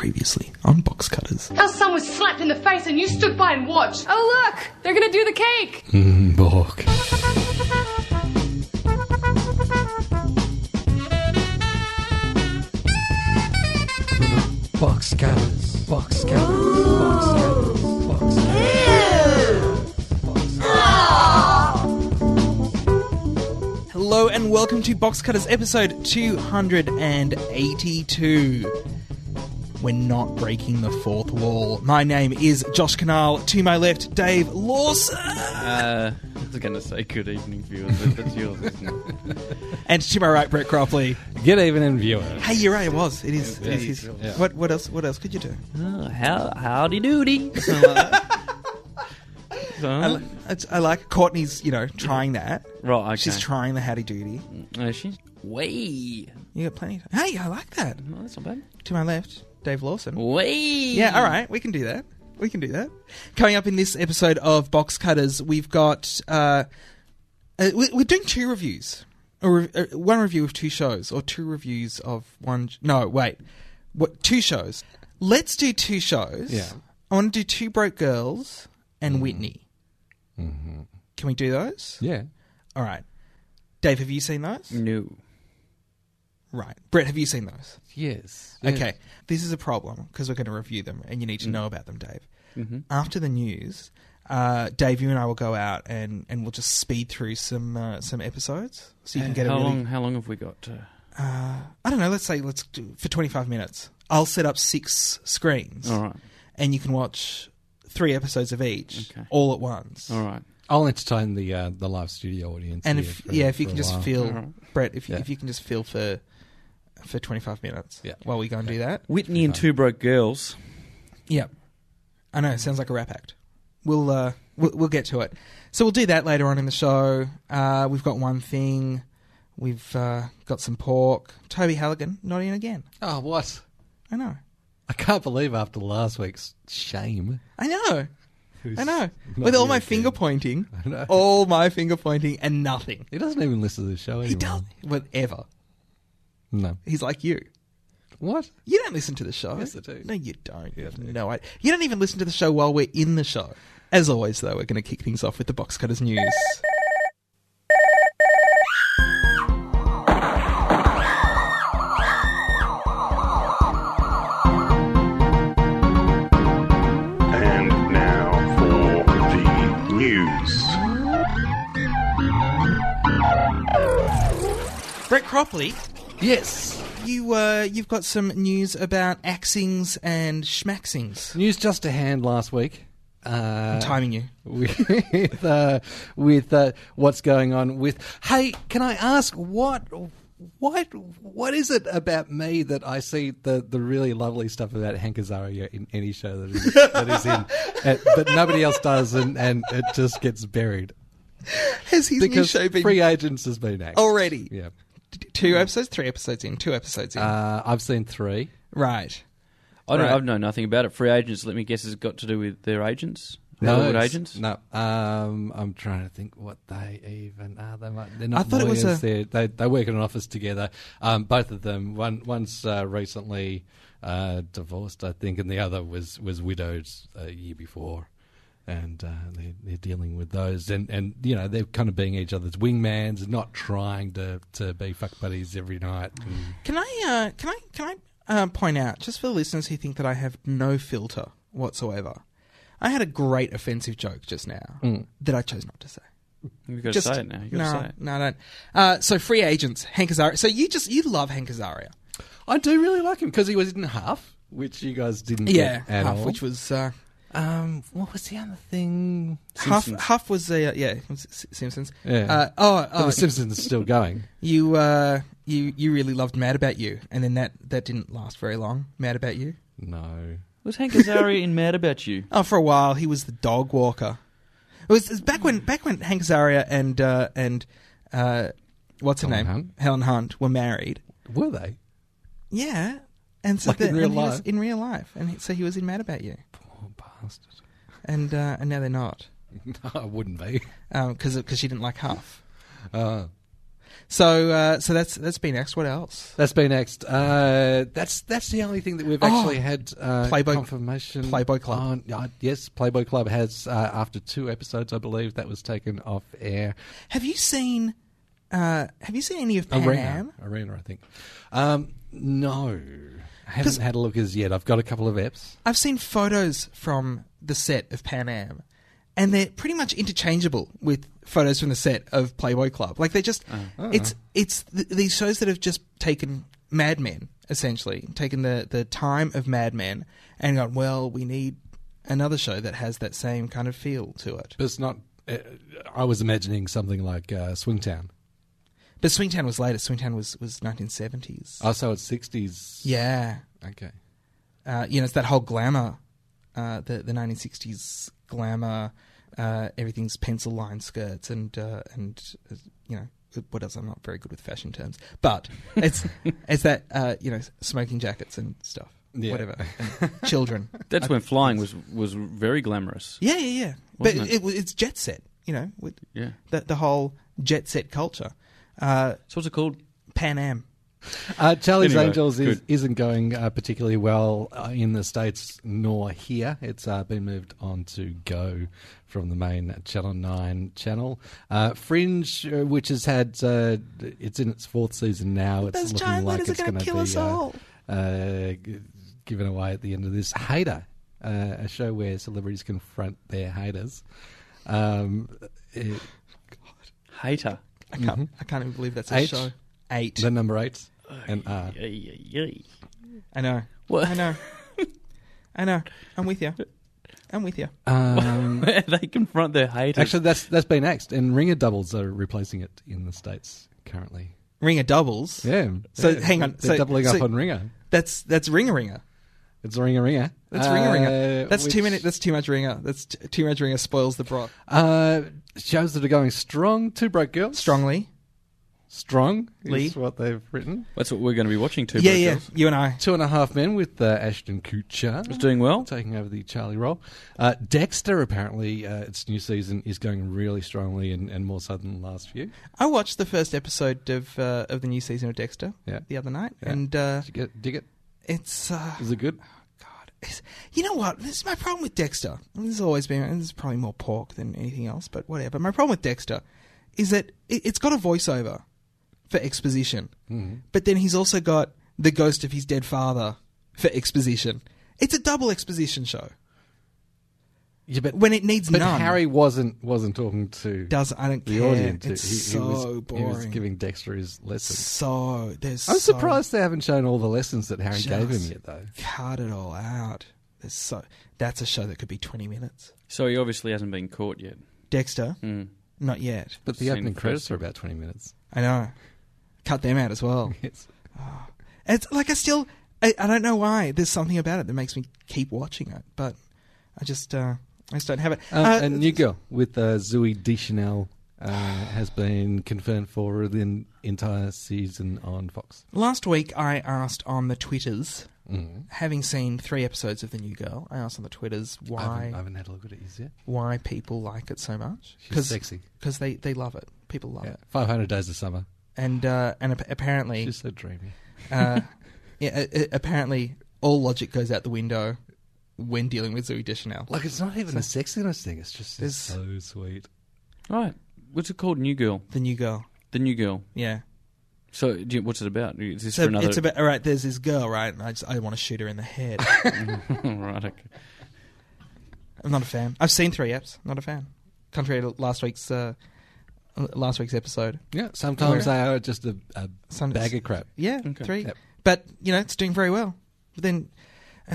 Previously on Box Cutters. Our son was slapped in the face and you stood by and watched. Oh, look! They're gonna do the cake! Hmm, Bork. Box cutters. Box cutters. Box cutters. Box cutters. Hello and welcome to Box Cutters episode 282. We're not breaking the fourth wall. My name is Josh Kinal. To my left, Dave Lawson. Uh, I was going to say good evening, viewers, but that's yours, isn't it? And to my right, Brett Cropley. Good evening, viewers. Hey, you're right. It was. It is. It Yeah, is. yeah. What? What else? What else could you do? Oh, how, howdy doody. Something like that. So, I, li- I like Courtney's. You know, trying that. right, okay. She's trying the howdy doody. Oh, she? Way. You got plenty. Of Hey, I like that. No, that's not bad. To my left, Dave Lawson. Way. Yeah, all right, we can do that. We can do that. Coming up in this episode of Box Cutters, we've got uh, uh, we- we're doing two reviews, or uh, one review of two shows, or two reviews of one. No, wait, what? Two shows. Let's do two shows. Yeah. I want to do Two Broke Girls and Mm-hmm. Whitney. Can we do those? Yeah. All right. Dave, have you seen those? No. Right. Brett, have you seen those? Yes. Okay, this is a problem because we're going to review them, and you need to Mm. know about them, Dave. Mm-hmm. After the news, uh, Dave, you and I will go out and, and we'll just speed through some uh, some episodes, so you can get how a really. long? How long have we got? Uh, Uh, I don't know. Let's say let's do for twenty five minutes. I'll set up six screens, all right. and you can watch three episodes of each Okay. all at once. All right. I'll entertain the uh, the live studio audience. And here if for- yeah, if you can just while. feel All right. Brett, if you, Yeah. if you can just feel for for twenty five minutes, Yeah. while we go and do that. Whitney and Two Broke Girls. Yeah, I know. It sounds like a rap act. We'll uh, we'll, we'll get to it. So we'll do that later on in the show. Uh, we've got one thing. We've uh, got some pork. Toby Halligan not in again. Oh, what? I know. I can't believe after last week's shame. I know. who's I know. not With all here my again. finger pointing, I know. all my finger pointing, and nothing. He doesn't even listen to the show anymore. He does whatever. No. He's like you. What? You don't listen to the show. Yes, I do. No, you don't. You Yes, I do. no idea. You don't even listen to the show while we're in the show. As always, though, we're going to kick things off with the Box Cutters news. And now for the news. Brett Cropley, Yes. you uh, you've got some news about axings and schmaxings. News just to hand last week. Uh, I'm timing you. with uh, with uh, what's going on with. Hey, can I ask what what what is it about me that I see the, the really lovely stuff about Hank Azaria in any show that is, that is in, uh, but nobody else does, and, and it just gets buried Has his new show been Free Agents has been axed. already? Yeah, Two episodes, three episodes in, two episodes in. uh, I've seen three. right. I don't. Right. I've known nothing about it. Free agents. Let me guess. Has it got to do with their agents? Hollywood it's- agents. No, um, I'm trying to think what they even are. They might, they're not I thought it was lawyers. a- They're, they they work in an office together. Um, both of them. One one's uh, recently uh, divorced, I think, and the other was was widowed a year before. And uh, they're, they're dealing with those, and, and you know they're kind of being each other's wingmans, not trying to, to be fuck buddies every night. Can I uh, can I can I uh, point out just for the listeners who think that I have no filter whatsoever? I had a great offensive joke just now Mm. that I chose not to say. You've got Just to say it now. You've got no, to say it. no, I don't. Uh, so free agents, Hank Azaria. So you just you love Hank Azaria, I do really like him because he was in Huff, which you guys didn't yeah, get at Huff, all. which was uh, Um, what was the other thing? Huff. Simpsons. Huff was the uh, yeah was S- Simpsons. Yeah. Uh, oh, But oh the Simpsons is still going. you uh, you you really loved Mad About You, and then that that didn't last very long. Mad About You. No. Was Hank Azaria in Mad About You? Oh, for a while he was the dog walker. It was, it was back when back when Hank Azaria and uh, and uh, what's her Helen name Hunt? Helen Hunt were married. Were they? Yeah, and so Like in the- real and he was life? in real life, and he, so he was in Mad About You, Poor bastard. And uh, and now they're not No, I wouldn't be. because because she didn't like Huff. Uh, So uh, so that's that's been next. What else? That's been next. Uh, that's that's the only thing that we've Oh, actually had uh, Playboy- confirmation. Playboy Club. on. Uh, yes, Playboy Club has uh, after two episodes, I believe, that was taken off air. Have you seen? Uh, have you seen any of Pan Arena, Am? Arena, I think. Um, no, I haven't had a look as yet. I've got a couple of eps. I've seen photos from the set of Pan Am, and they're pretty much interchangeable with photos from the set of Playboy Club. Like they're just, it's it's th- these shows that have just taken Mad Men essentially, taken the the time of Mad Men and gone, well, we need another show that has that same kind of feel to it. But it's not. Uh, I was imagining something like uh, Swingtown. But Swingtown was later. Swingtown was was 1970s. Oh, so it's sixties. Yeah, Okay. uh, you know, it's that whole glamour, uh, the the 1960s glamour. Uh, everything's pencil line skirts and uh, and uh, you know what else? I'm not very good with fashion terms, but it's it's that uh, you know smoking jackets and stuff, Yeah. whatever. And children. That's I- when flying was was very glamorous. Yeah, yeah, yeah. But it? it? was- it's jet set. You know, with Yeah. the the whole jet set culture. Uh, So what's it called? Pan Am. Uh, Charlie's Anyway, Angels is, isn't going uh, particularly well uh, in the States nor here. It's uh, been moved on to Go from the main Channel 9 channel. Uh, Fringe, uh, which has had, uh, it's in its fourth season now. It's Those looking giant like are it's gonna kill be us uh, all. uh, g- given away at the end of this. Hater, uh, a show where celebrities confront their haters. Um, it- Hater. I can't. I can't even believe that's a H. show. Eight. the number eight and R. I know. What? I know. I know. I'm with you. I'm with you. Um, they confront their haters. Actually, that's that's been axed, and ringer doubles are replacing it in the states currently. Ringer doubles. Yeah. So, yeah, hang on, they're so- doubling so- up on ringer. That's that's ringer ringer. It's a ringer ringer. That's ringer ringer. Uh, That's too which- many. That's too much ringer. That's t- too much ringer. Spoils the broth. Uh, shows that are going strong. Two broke girls. Strongly. Strong Lee. is what they've written. That's what we're going to be watching. Two yeah, Broke yeah. Girls. You and I. Two and a half men with uh, Ashton Kutcher. It's doing well. taking over the Charlie role. Uh, Dexter, apparently, uh, its new season is going really strongly and, and more so than the last few. I watched the first episode of uh, of the new season of Dexter Yeah. the other night, Yeah. and uh, Did you get, dig it? It's uh, Is it good? God. It's, you know what? This is my problem with Dexter. This has always been. And this is probably more pork than anything else, but whatever. My problem with Dexter is that it, it's got a voiceover for exposition, Mhm. but then he's also got the ghost of his dead father for exposition. It's a double exposition show Yeah, but when it needs but none. Harry wasn't wasn't talking to does I don't the care. audience. It's he, so he was, He was giving Dexter his lessons. so there's I'm so surprised they haven't shown all the lessons that Harry gave him yet, though. Cut it all out. There's so that's a show that could be 20 minutes. So he obviously hasn't been caught yet. Dexter, Hmm. not yet. But the Seen opening credits first are about 20 minutes. I know. Cut them out as well. Yes. It's like I still, I, I don't know why. There's something about it that makes me keep watching it, but I just, uh, I just don't have it. Um, Uh, a new girl with uh, Zooey Deschanel uh, has been confirmed for the entire season on Fox. last week I asked on the Twitters, Mm. having seen three episodes of the new girl, I asked on the Twitters I, why haven't, I haven't had a look at it yet. why people like it so much She's sexy. because they they love it. People love Yeah. it, 500 Days of Summer. and uh, and ap- apparently She's so dreamy. uh, yeah, apparently all logic goes out the window when dealing with Zooey Deschanel. Like, it's not even a sexiness thing. It's just it's so sweet. Right. What's it called? New Girl. The new girl, The New Girl. yeah. So, do you, what's it about? Is this So for another? it's about all right. There's this girl, right? And I just I want to shoot her in the head. right. Okay. I'm not a fan. I've seen three eps. Not a fan. Contrary to last week's uh, last week's episode. Yeah, sometimes they are just a, a Some bag of crap. Yeah, Okay. three. Yep. But you know, it's doing very well. But then,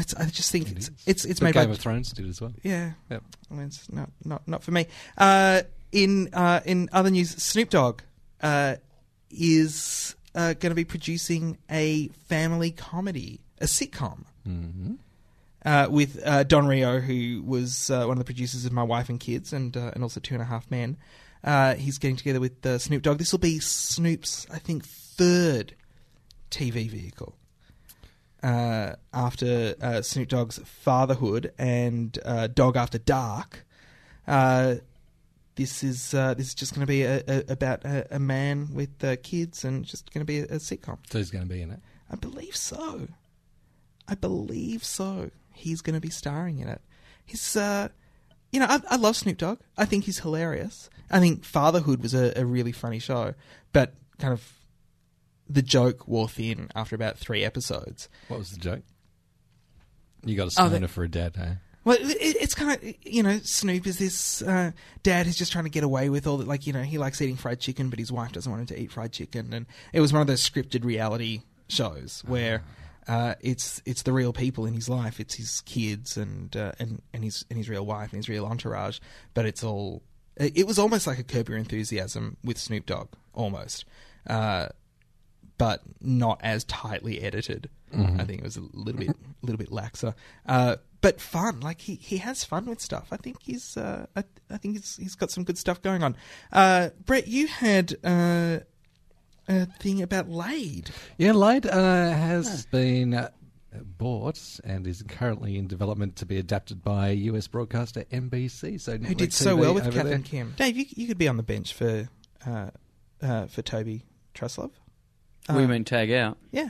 it's, I just think It it's it's, it's But made Game by of Thrones did as well. yeah. Yep. I mean, it's not not not for me. Uh, in uh, in other news, Snoop Dogg uh, is uh, going to be producing a family comedy, a sitcom. Mm-hmm. uh, with uh, Don Reo, who was uh, one of the producers of My Wife and Kids, and uh, and also Two and a Half Men. Uh, he's getting together with uh, Snoop Dogg. This will be Snoop's, I think, third TV vehicle uh, after uh, Snoop Dogg's Fatherhood and uh, Dogg After Dark. Uh, this is uh, this is just going to be a, a, about a, a man with uh, kids and just going to be a, a sitcom. So he's going to be in it. I believe so. I believe so. He's going to be starring in it. He's, uh, you know, I, I love Snoop Dogg. I think he's hilarious. I think Fatherhood was a, a really funny show, but kind of the joke wore thin after about three episodes. What was the joke? You got a Oh, stoner the- for a dad, eh? Well, it, it's kind of you know Snoop is this uh, dad who's just trying to get away with all that. Like you know he likes eating fried chicken, but his wife doesn't want him to eat fried chicken, and it was one of those scripted reality shows where uh, it's it's the real people in his life. It's his kids and uh, and and his and his real wife and his real entourage, but it's all. It it was almost like a Curb Your Enthusiasm with Snoop Dogg, almost. Uh, but not as tightly edited. I think it was a little bit, a little bit laxer, uh, but fun. Like he, he has fun with stuff. I think he's, uh, I, I think he's, he's got some good stuff going on. Uh, Brett, you had uh, a thing about Laid. Yeah, Laid uh, has been bought and is currently in development to be adapted by US broadcaster NBC. So who did so well with Kath there. and Kim. Dave, you, you could be on the bench for, uh, uh, for Toby Truslove. We Uh, mean tag out Yeah,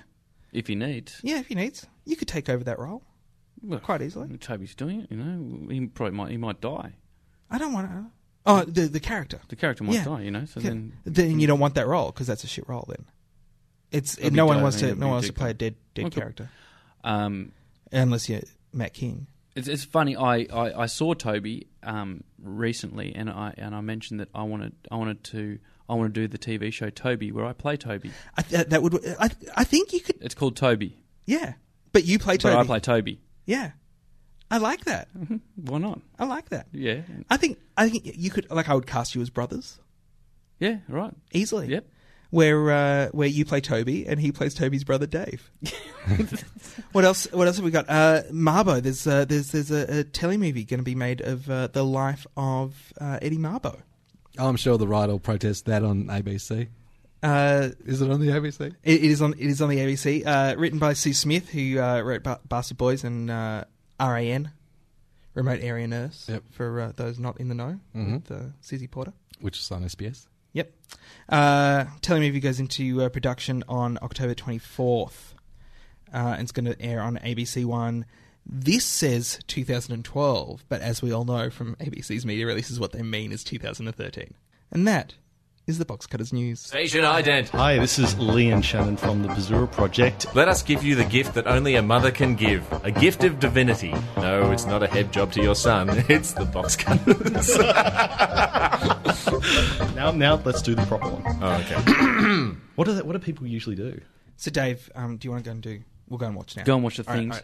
if he needs. yeah. If he needs, you could take over that role Well, quite easily. Toby's doing it. You know, he probably might. He might die. I don't want to. Oh, the the character. The character might Yeah. die. You know. So then, then you don't want that role because that's a shit role. Then it's be no one wants to no one wants to play a dead dead Okay. character um, unless you're Matt King. It's, it's funny. I, I, I saw Toby um, recently, and I and I mentioned that I wanted I wanted to I want to do the TV show Toby, where I play Toby. I th- that would I I think you could It's called Toby, yeah, but you play Toby. but I play Toby. yeah, I like that. Why not? I like that. Yeah, I think I think you could like I would cast you as brothers yeah, right. easily. Yep. Where uh, where you play Toby and he plays Toby's brother Dave. what else? What else have we got? Uh, Mabo. There's uh, there's there's a, a telemovie going to be made of uh, the life of uh, Eddie Mabo. I'm sure the right will protest that on ABC. Uh, Is it on the ABC? It, is on. It is on the ABC. Uh, written by Sue Smith, who uh, wrote ba- Bastard Boys and uh, RAN, Remote Area Nurse. Yep. For uh, those not in the know, Mhm. with uh, Susie Porter. Which is on SBS. Yep. Uh, telemovie goes into uh, production on October twenty fourth, uh, and it's going to air on ABC One. This says 2012, but as we all know from ABC's media releases, what they mean is 2013, and that is the Box Cutters news. Station ident. Hi, this is Lee and Shannon from the Bazura Project. Let us give you the gift that only a mother can give a gift of divinity. No, it's not a head job to your son, it's the box cutters. Now, now let's do the proper one. oh, okay. What do they, what do people usually do? So, Dave, um, do you want to go and do? We'll go and watch now. Go and watch the All right, things.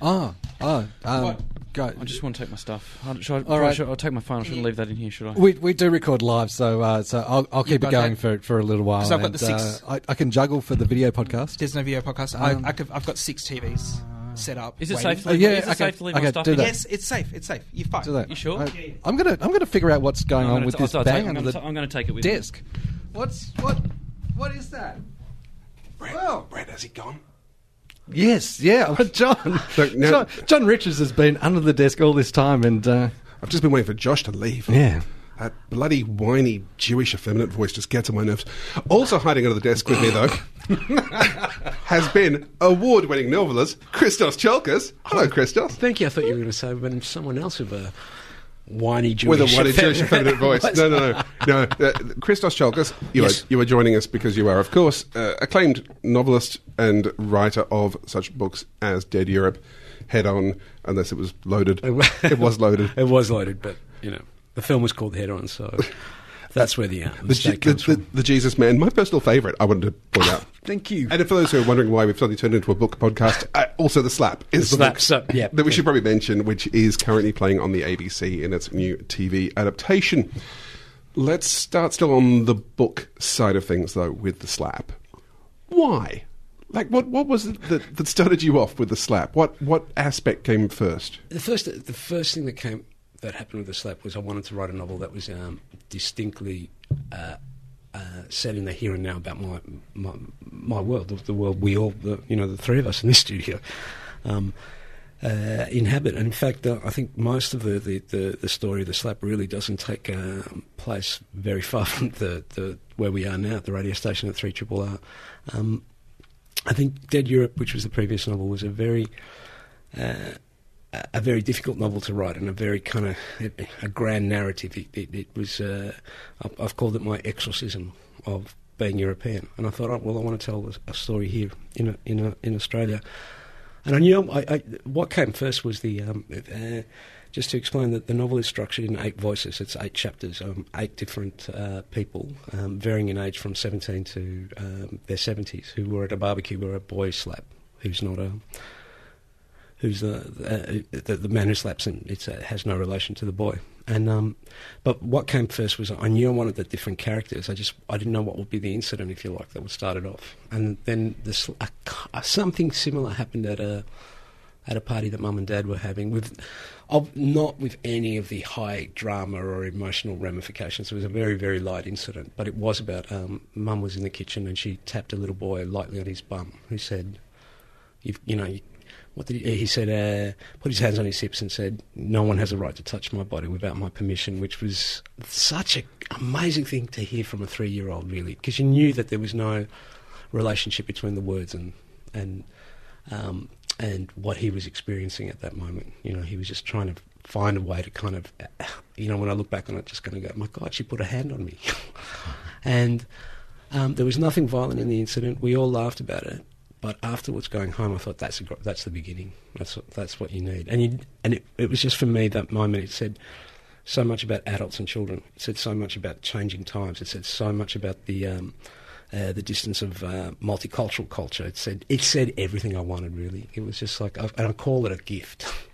all right, yeah. Oh, oh, um, go. I just want to take my stuff. I, should I, All probably right. should- I'll take my phone. I shouldn't leave that in here, should I? We we do record live, so uh, so I'll I'll keep got it going that? for for a little while. 'Cause I've got and, the six- Uh, I, I can juggle for the video podcast. There's no video podcast. Um, I, I could, I've got six TVs set up. Is it waiting. safe? To Oh, leave, yeah, is it okay, safe to leave okay, my stuff do in? that. Yes, it's safe. It's safe. You're fine. Do that. You sure? I, I'm gonna I'm gonna figure out what's going I'm on gonna with t- this I'll take- bang I'm under gonna the t- I'm going to take it with me. desk. What's what? What is that? Well, Brett, has he gone? Yes, yeah, John. Look, now- John. John Richards has been under the desk all this time, and uh, I've just been waiting for Josh to leave. yeah. That bloody whiny Jewish effeminate voice just gets on my nerves. Also hiding under the desk with me, though, has been award-winning novelist Christos Tsiolkas. Hello, Christos. Thank you. I thought you were going to say when someone else with a whiny Jewish With a whiny Jewish effeminate voice. No, no, no. no uh, Christos Tsiolkas, you, Yes. are, you are joining us because you are, of course, uh, acclaimed novelist and writer of such books as Dead Europe, Head On, unless it was loaded. it was loaded. It was loaded, but you know the film was called Head On, so that's where the uh, The, the, the, the Jesus Man, my personal favourite, I wanted to point out. Thank you. And for those who are wondering why we've suddenly turned into a book podcast, uh, also The Slap is The the, Slap, book so- yeah. that we should probably mention, which is currently playing on the ABC in its new TV adaptation. Let's start still on the book side of things, though, with The Slap. Why? Like, what, what was it that, that started you off with The Slap? What, what aspect came first? The first, the first thing that came that happened with the slap was I wanted to write a novel that was um, distinctly uh, uh, set in the here and now about my my, my world, the, the world we all, the, you know, the three of us in this studio. Um, uh, inhabit. And in fact, uh, I think most of the, the, the, the story of the slap really doesn't take um, place very far from the, the where we are now, at the radio station at 3 Triple R. Um, I think Dead Europe, which was the previous novel, was a very uh, a very difficult novel to write and a very kind of a grand narrative. It, it, it was uh, I've called it my exorcism of being European, and I thought, oh, well, I want to tell a story here in in in Australia. And I knew I, I, what came first was the um, uh, just to explain that the novel is structured in eight voices. It's eight chapters, um, eight different uh, people, um, varying in age from 17 to um, their 70s, who were at a barbecue where a boy slap, who's not a who's the uh, the, the, man who slaps him. It uh, has no relation to the boy. And um, but what came first was I knew I wanted the different characters. I just I didn't know what would be the incident, if you like, that would start it off. And then this uh, something similar happened at a at a party that mum and dad were having with of, not with any of the high drama or emotional ramifications. It was a very, very light incident, but it was about um, mum was in the kitchen and she tapped a little boy lightly on his bum who said, you know, you, what did he, he said? Uh, put his hands on his hips and said, "No one has a right to touch my body without my permission," which was such an amazing thing to hear from a three-year-old, really, because you knew that there was no relationship between the words and and um, and what he was experiencing at that moment. You know, he was just trying to find a way to kind of, you know, when I look back on it, just going to go, "My God, she put a hand on me," and. Um, there was nothing violent in the incident. We all laughed about it, but afterwards, going home, I thought that's a, that's the beginning. That's what, that's what you need. And you, and it, it was just for me that moment. It said so much about adults and children. It said so much about changing times. It said so much about the um, uh, the distance of uh, multicultural culture. It said it said everything I wanted. Really, it was just like, and I call it a gift.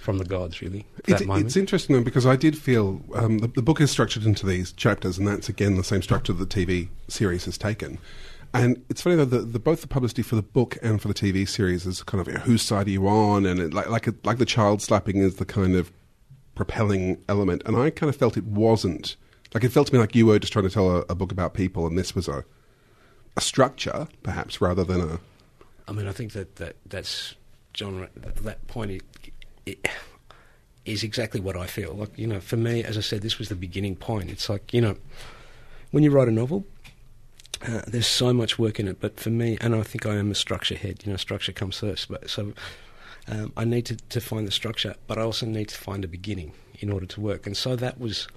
From the gods, really. It's, it's, interesting though because I did feel um, the, the book is structured into these chapters, and that's again the same structure the TV series has taken. And it's funny though that the, both the publicity for the book and for the TV series is kind of you know, whose side are you on, and it, like like a, like the child slapping is the kind of propelling element, and I kind of felt it wasn't. Like it felt to me like you were just trying to tell a, a book about people, and this was a a structure, perhaps, rather than a. I mean, I think that, that that's genre. That point it, it is exactly what I feel. Like you know, for me, as I said, this was the beginning point. It's like you know, when you write a novel, uh, there's so much work in it, but for me, and I think I am a structure head. You know, structure comes first. But so um, I need to, to find the structure, but I also need to find a beginning in order to work. And so that was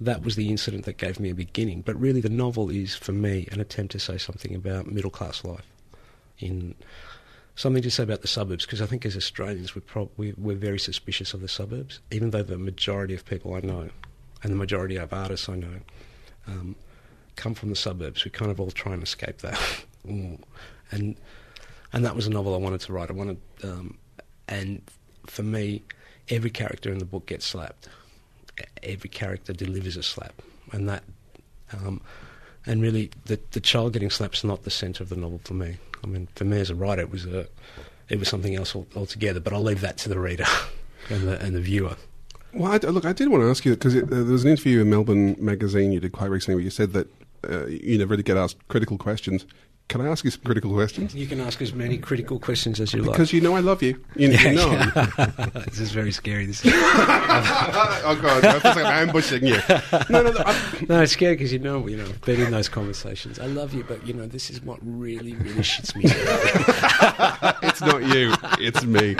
that was the incident that gave me a beginning. But really, the novel is for me an attempt to say something about middle class life, in something to say about the suburbs. Because I think as Australians, we're, prob- we're, we're very suspicious of the suburbs, even though the majority of people I know, and the majority of artists I know. Um, come from the suburbs. We kind of all try and escape that, and and that was a novel I wanted to write. I wanted, um, and for me, every character in the book gets slapped. Every character delivers a slap, and that, um, and really, the the child getting slapped is not the centre of the novel for me. I mean, for me as a writer, it was a, it was something else altogether. But I'll leave that to the reader and the and the viewer. Well, I, look, I did want to ask you because uh, there was an interview in Melbourne Magazine you did quite recently where you said that uh, you never really get asked critical questions. Can I ask you some critical questions? You can ask as many critical questions as you like. Because you know I love you. You, yeah, you know. Yeah. this is very scary. This is oh god, I feel like I'm ambushing you. No, no, no, no it's scary because you know, you know, been in those conversations. I love you, but you know, this is what really, really shits me. it's not you, it's me.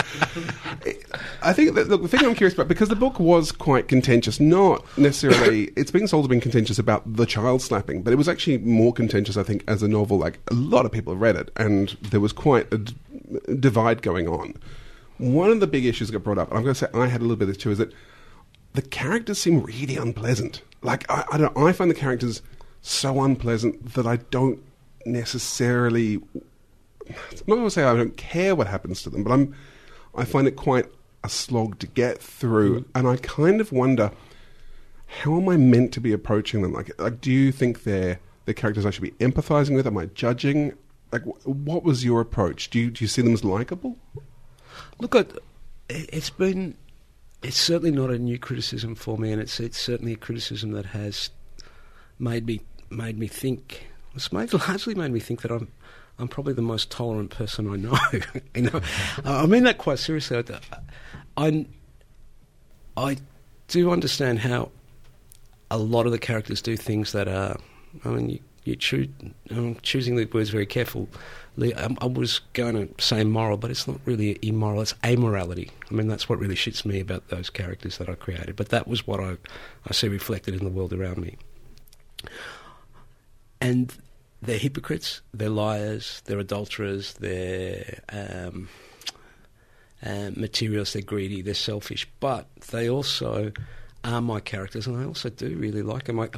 I think that look, the thing I'm curious about because the book was quite contentious, not necessarily. It's been sold as being contentious about the child slapping, but it was actually more contentious, I think, as a novel. Like a lot of people have read it, and there was quite a d- divide going on. One of the big issues that got brought up, and I'm going to say I had a little bit of this too, is that the characters seem really unpleasant. Like I, I don't, I find the characters so unpleasant that I don't necessarily. I'm not going to say I don't care what happens to them, but I'm. I find it quite a slog to get through, mm-hmm. and I kind of wonder how am I meant to be approaching them? Like, like, do you think they're the characters I should be empathizing with? Am I judging? Like, what was your approach? Do you do you see them as likable? Look, it's been it's certainly not a new criticism for me, and it's it's certainly a criticism that has made me made me think. It's made, largely made me think that I'm I'm probably the most tolerant person I know. you know, I mean that quite seriously. I, I, I do understand how a lot of the characters do things that are. I mean, you, you choose. I'm choosing the words very carefully. I, um, I was going to say moral, but it's not really immoral. It's amorality. I mean, that's what really shits me about those characters that I created. But that was what I, I see reflected in the world around me. And they're hypocrites, they're liars, they're adulterers, they're um, uh, materials, they're greedy, they're selfish, but they also are my characters, and I also do really like them. I,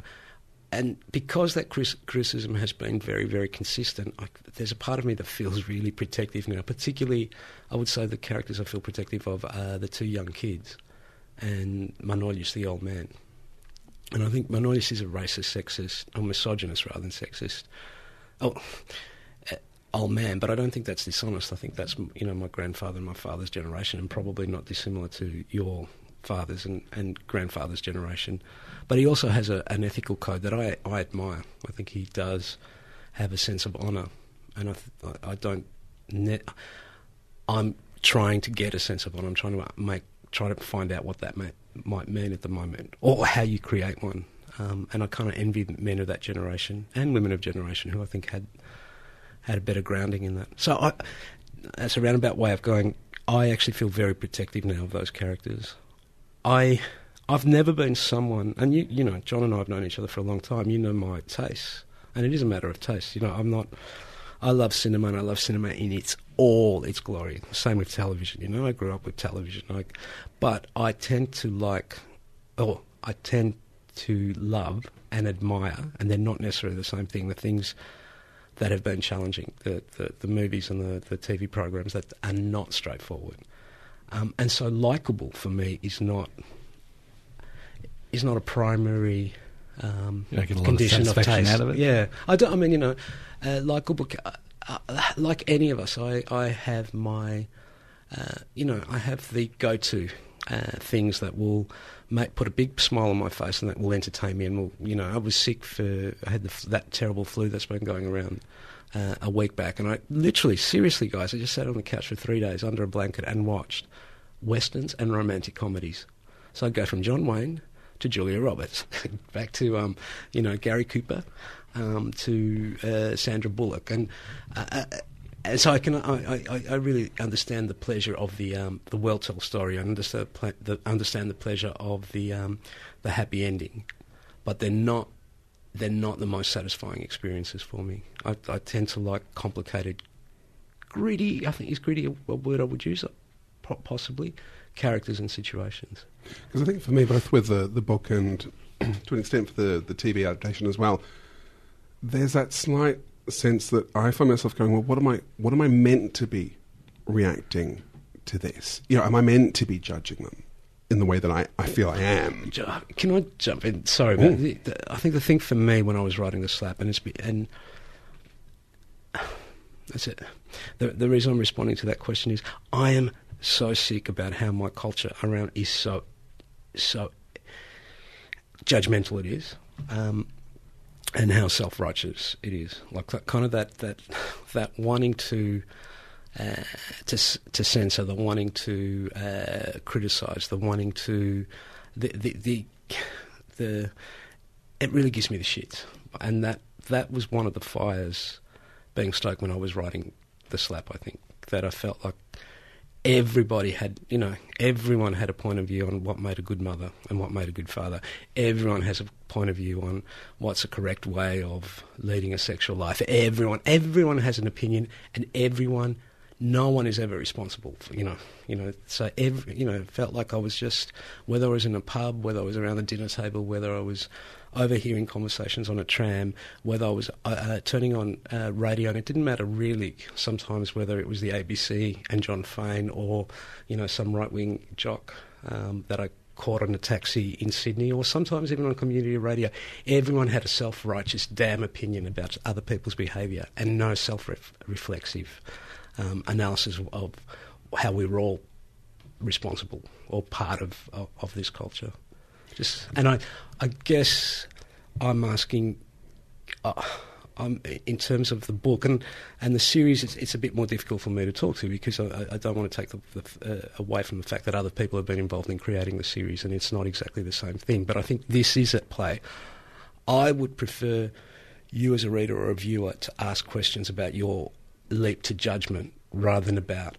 and because that criticism has been very, very consistent, I, there's a part of me that feels really protective now. Particularly, I would say the characters I feel protective of are the two young kids and Manolis, the old man. And I think Manolis is a racist, sexist, or misogynist rather than sexist. Oh, uh, old man, but I don't think that's dishonest. I think that's you know my grandfather and my father's generation, and probably not dissimilar to your father's and, and grandfather's generation. But he also has a, an ethical code that I, I admire. I think he does have a sense of honour, and I, I don't. Ne- I'm trying to get a sense of honour. I'm trying to make try to find out what that may, might mean at the moment, or how you create one. Um, and I kind of envy men of that generation and women of generation who I think had had a better grounding in that. So I, that's a roundabout way of going. I actually feel very protective now of those characters. I I've never been someone, and you you know, John and I have known each other for a long time. You know my tastes, and it is a matter of taste. You know, I'm not. I love cinema, and I love cinema in its all its glory. Same with television. You know, I grew up with television, like, but I tend to like, oh, I tend to love and admire, and they're not necessarily the same thing. The things that have been challenging, the the, the movies and the, the TV programs that are not straightforward, um, and so likable for me is not is not a primary um, condition of, of taste. Out of it? Yeah, I don't. I mean, you know, uh, likable. Uh, uh, like any of us, I I have my, uh, you know, I have the go to uh, things that will make, put a big smile on my face and that will entertain me. And will, you know, I was sick for I had the, that terrible flu that's been going around uh, a week back, and I literally, seriously, guys, I just sat on the couch for three days under a blanket and watched westerns and romantic comedies. So I'd go from John Wayne to Julia Roberts, back to um, you know Gary Cooper, um, to uh, Sandra Bullock, and uh, uh and so I can I, I, I, really understand the pleasure of the um, the well told story. I understand the, understand the pleasure of the um, the happy ending, but they're not they're not the most satisfying experiences for me. I, I tend to like complicated, gritty. I think is gritty a, a word I would use, possibly characters and situations. Because I think for me, both with the the book and to an extent for the the TV adaptation as well, there's that slight sense that I find myself going, well, what am I, what am I meant to be reacting to this? You know, am I meant to be judging them in the way that I, I feel I am? Can I jump in? Sorry, but the, the, I think the thing for me when I was writing the slap, and it's and that's it. The, the reason I'm responding to that question is I am so sick about how my culture around is so so judgmental. It is. Um, and how self righteous it is. Like that, kind of that that that wanting to uh, to to censor, the wanting to uh, criticize, the wanting to the, the the the it really gives me the shits, and that that was one of the fires being stoked when I was writing the slap. I think that I felt like everybody had, you know, everyone had a point of view on what made a good mother and what made a good father. Everyone has a point of view on what's a correct way of leading a sexual life. Everyone, everyone has an opinion, and everyone, no one is ever responsible. For, you know, you know. So every, you know, it felt like I was just whether I was in a pub, whether I was around the dinner table, whether I was overhearing conversations on a tram, whether I was uh, uh, turning on uh, radio, and it didn't matter really sometimes whether it was the ABC and Jon Faine or, you know, some right wing jock um, that I caught on a taxi in Sydney or sometimes even on community radio. Everyone had a self righteous damn opinion about other people's behaviour and no self reflexive um, analysis of, of how we were all responsible or part of, of, of this culture. Just and I, I guess I'm asking. Uh, in terms of the book and and the series. It's, it's a bit more difficult for me to talk to because I, I don't want to take the, the, uh, away from the fact that other people have been involved in creating the series, and it's not exactly the same thing. But I think this is at play. I would prefer you as a reader or a viewer to ask questions about your leap to judgment rather than about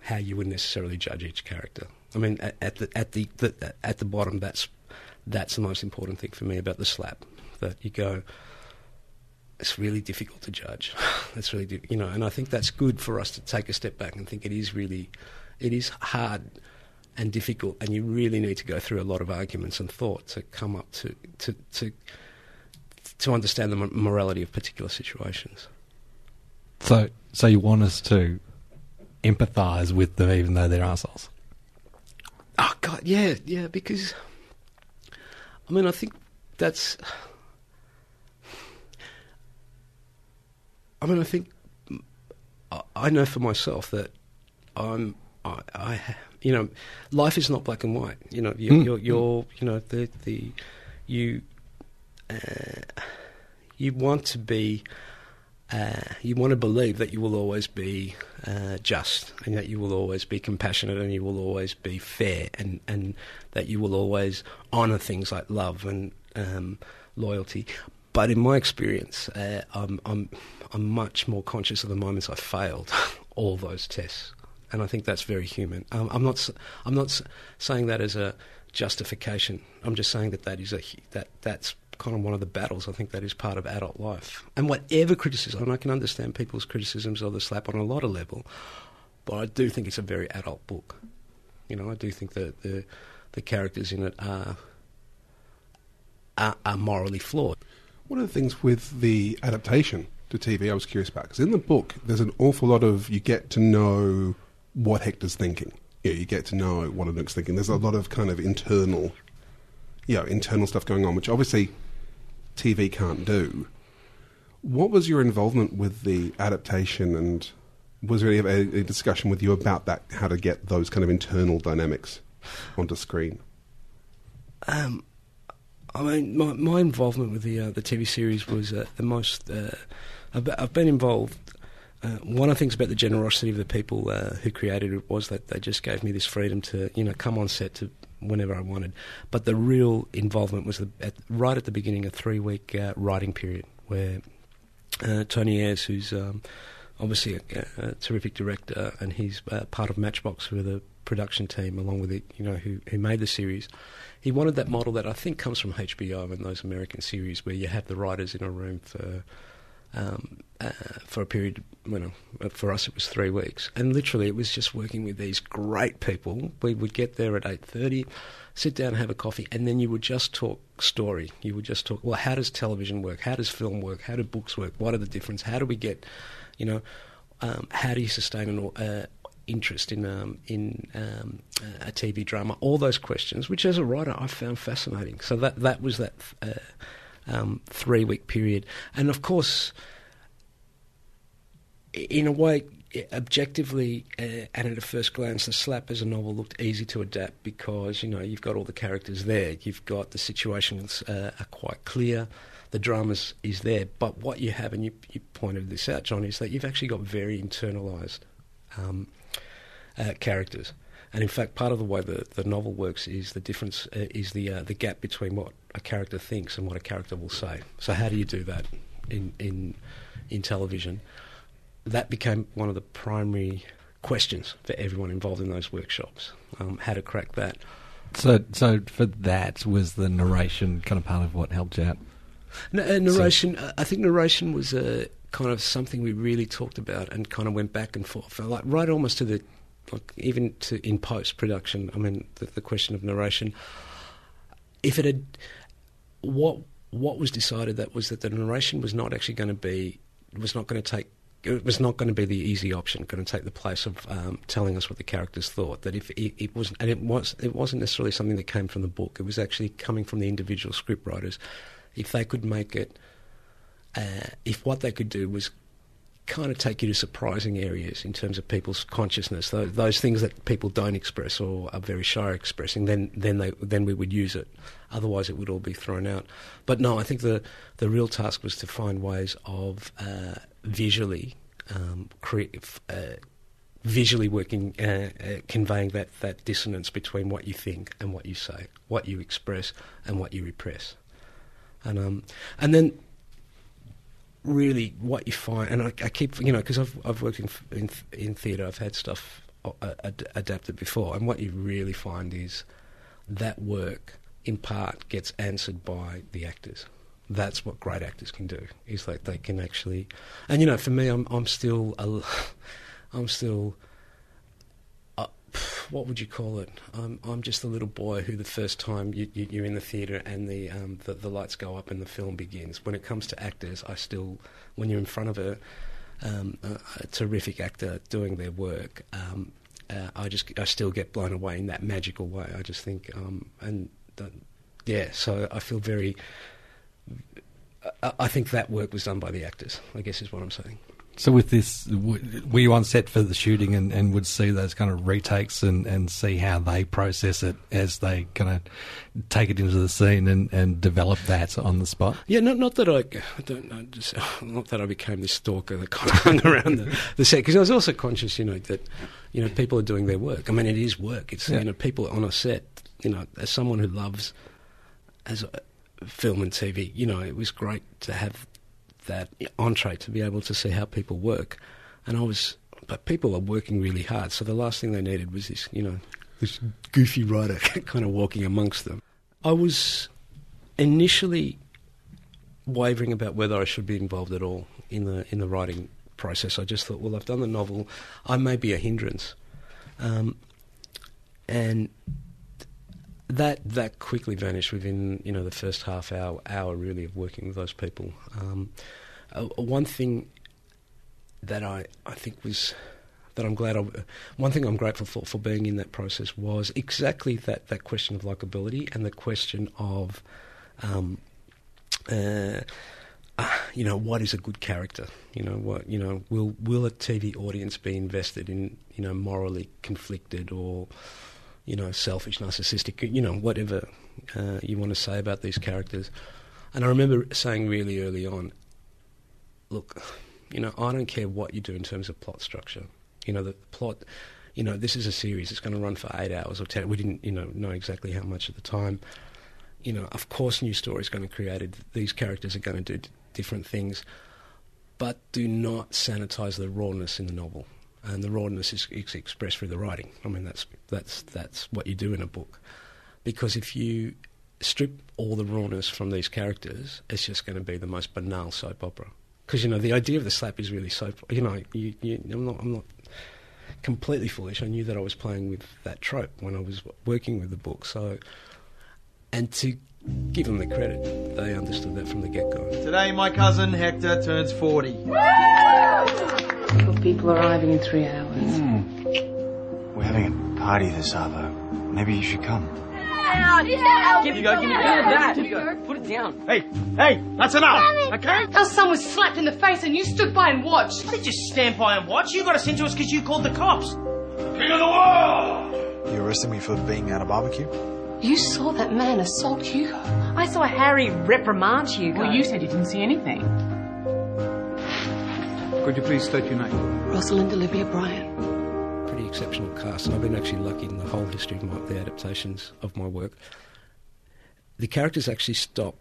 how you would necessarily judge each character. I mean, at, at the at the, the at the bottom, that's that's the most important thing for me about the slap. That you go, it's really difficult to judge. It's really, di- you know, and I think that's good for us to take a step back and think it is really, it is hard and difficult, and you really need to go through a lot of arguments and thought to come up to to to to understand the morality of particular situations. So, so you want us to empathise with them, even though they're assholes? Oh God, yeah, yeah. Because I mean, I think that's. I mean, I think I- know for myself that I'm. I, I you know, life is not black and white. You know, you, Mm. you're, you're, you know, the the you. Uh, you want to be. Uh, you want to believe that you will always be uh, just and that you will always be compassionate and you will always be fair and, and that you will always honour things like love and um, loyalty. But in my experience, uh, I'm, I'm, I'm much more conscious of the moments I failed all those tests. And I think that's very human. Um, I'm not, I'm not saying that as a justification. I'm just saying that that is a, that, that's kind of one of the battles I think that is part of adult life. And whatever criticism, I can understand people's criticisms of the slap on a lot of level, but I do think it's a very adult book. You know, I do think that the the characters in it are are, are morally flawed. One of the things with the adaptation to TV I was curious about, because in the book there's an awful lot of, you get to know what Hector's thinking. Yeah, you get to know what Anouk's thinking. There's a lot of kind of internal, you know, internal stuff going on, which obviously TV can't do. What was your involvement with the adaptation, and was there any discussion with you about that, how to get those kind of internal dynamics onto screen? Um, I mean, my, my involvement with the uh, the TV series was uh, the most. Uh, I've, I've been involved. Uh, one of the things about the generosity of the people uh, who created it was that they just gave me this freedom to, you know, come on set to whenever I wanted. But the real involvement was at, right at the beginning, a three-week uh, writing period where uh, Tony Ayres, who's um, obviously a, a terrific director, and he's uh, part of Matchbox, are the production team, along with it, you know, who who made the series. He wanted that model that I think comes from HBO and those American series, where you have the writers in a room for um, uh, for a period. You know, for us it was three weeks, and literally it was just working with these great people. We would get there at eight thirty, sit down, and have a coffee, and then you would just talk story. You would just talk. Well, how does television work? How does film work? How do books work? What are the difference? How do we get, you know, um, how do you sustain an uh, interest in um, in um, a TV drama? All those questions, which as a writer I found fascinating. So that that was that uh, um, three week period, and of course, in a way. Objectively uh, and at a first glance, the slap as a novel looked easy to adapt because you know you've got all the characters there, you've got the situations uh, are quite clear, the drama is there. But what you have, and you, you pointed this out, John, is that you've actually got very internalised um, uh, characters. And in fact, part of the way the, the novel works is the difference uh, is the uh, the gap between what a character thinks and what a character will say. So how do you do that in in in television? That became one of the primary questions for everyone involved in those workshops. Um, how to crack that. So, so for that was the narration kind of part of what helped you out. N- uh, narration. uh, I think narration was uh, kind of something we really talked about and kind of went back and forth, like right almost to the, like even to in post production. I mean, the, the question of narration. If it had, what what was decided that was that the narration was not actually going to be was not going to take. It was not going to be the easy option. Going to take the place of um, telling us what the characters thought. That if it, it was, and it was, it wasn't necessarily something that came from the book. It was actually coming from the individual script writers if they could make it, uh, if what they could do was kind of take you to surprising areas in terms of people's consciousness. Those, those things that people don't express or are very shy of expressing, then then they then we would use it. Otherwise, it would all be thrown out. But no, I think the the real task was to find ways of uh, visually um. Uh, visually working, uh, uh, conveying that, that dissonance between what you think and what you say, what you express and what you repress, and um, and then really what you find, and I, I keep you know because I've I've worked in in, in theatre, I've had stuff uh, ad- adapted before, and what you really find is that work in part gets answered by the actors. That's what great actors can do. Is like they can actually, and you know, for me, I'm I'm still a, I'm still. What would you call it? I'm I'm just a little boy who the first time you, you, you're in the theatre and the, um, the the lights go up and the film begins. When it comes to actors, I still, when you're in front of a, um, a, a terrific actor doing their work, um, uh, I just I still get blown away in that magical way. I just think, um, and yeah, so I feel very. I, I think that work was done by the actors. I guess is what I'm saying. So with this, were you on set for the shooting and, and would see those kind of retakes and, and see how they process it as they kind of take it into the scene and, and develop that on the spot? Yeah, not not that I, I don't know, just, not that I became this stalker that kind of hung around the, the set because I was also conscious, you know, that you know people are doing their work. I mean, it is work. It's Yeah. you know people on a set. You know, as someone who loves as a film and TV, you know, it was great to have that entree to be able to see how people work. And I was, but people are working really hard. So the last thing they needed was this, you know, this goofy writer kind of walking amongst them. I was initially wavering about whether I should be involved at all in the in the writing process. I just thought, well, I've done the novel. I may be a hindrance, um, and that that quickly vanished within you know the first half hour hour really of working with those people. Um, uh, one thing that I I think was that I'm glad I, one thing I'm grateful for for being in that process was exactly that that question of likability and the question of um, uh, uh, you know what is a good character you know what you know will will a TV audience be invested in you know morally conflicted or you know selfish narcissistic you know whatever uh, you want to say about these characters and I remember saying really early on look you know I don't care what you do in terms of plot structure you know the plot you know this is a series it's going to run for 8 hours or 10 we didn't you know know exactly how much at the time you know, of course, new stories going to be created. These characters are going to do d- different things, but do not sanitize the rawness in the novel. And the rawness is, is expressed through the writing. I mean, that's that's that's what you do in a book, because if you strip all the rawness from these characters, it's just going to be the most banal soap opera. Because you know, the idea of the slap is really soap. You know, you, you, I'm not I'm not completely foolish. I knew that I was playing with that trope when I was working with the book. So and to give them the credit, they understood that from the get go. Today, my cousin Hector turns 40. Got people arriving in three hours. Hmm. We're having a party this Arvo. Maybe you should come. Give, you go, give me that. that. Put it down. Hey, hey, that's enough, okay? Our son was slapped in the face and you stood by and watched. I didn't just stand by and watch. You got us into us because you called the cops. King of the world! You arrested me for being at a barbecue? You saw that man assault Hugo. I saw Harry reprimand Hugo. Well, you said you didn't see anything. Could you please state your name? Rosalind Olivia Bryan. Pretty exceptional cast, and I've been actually lucky in the whole history of my, the adaptations of my work. The characters actually stop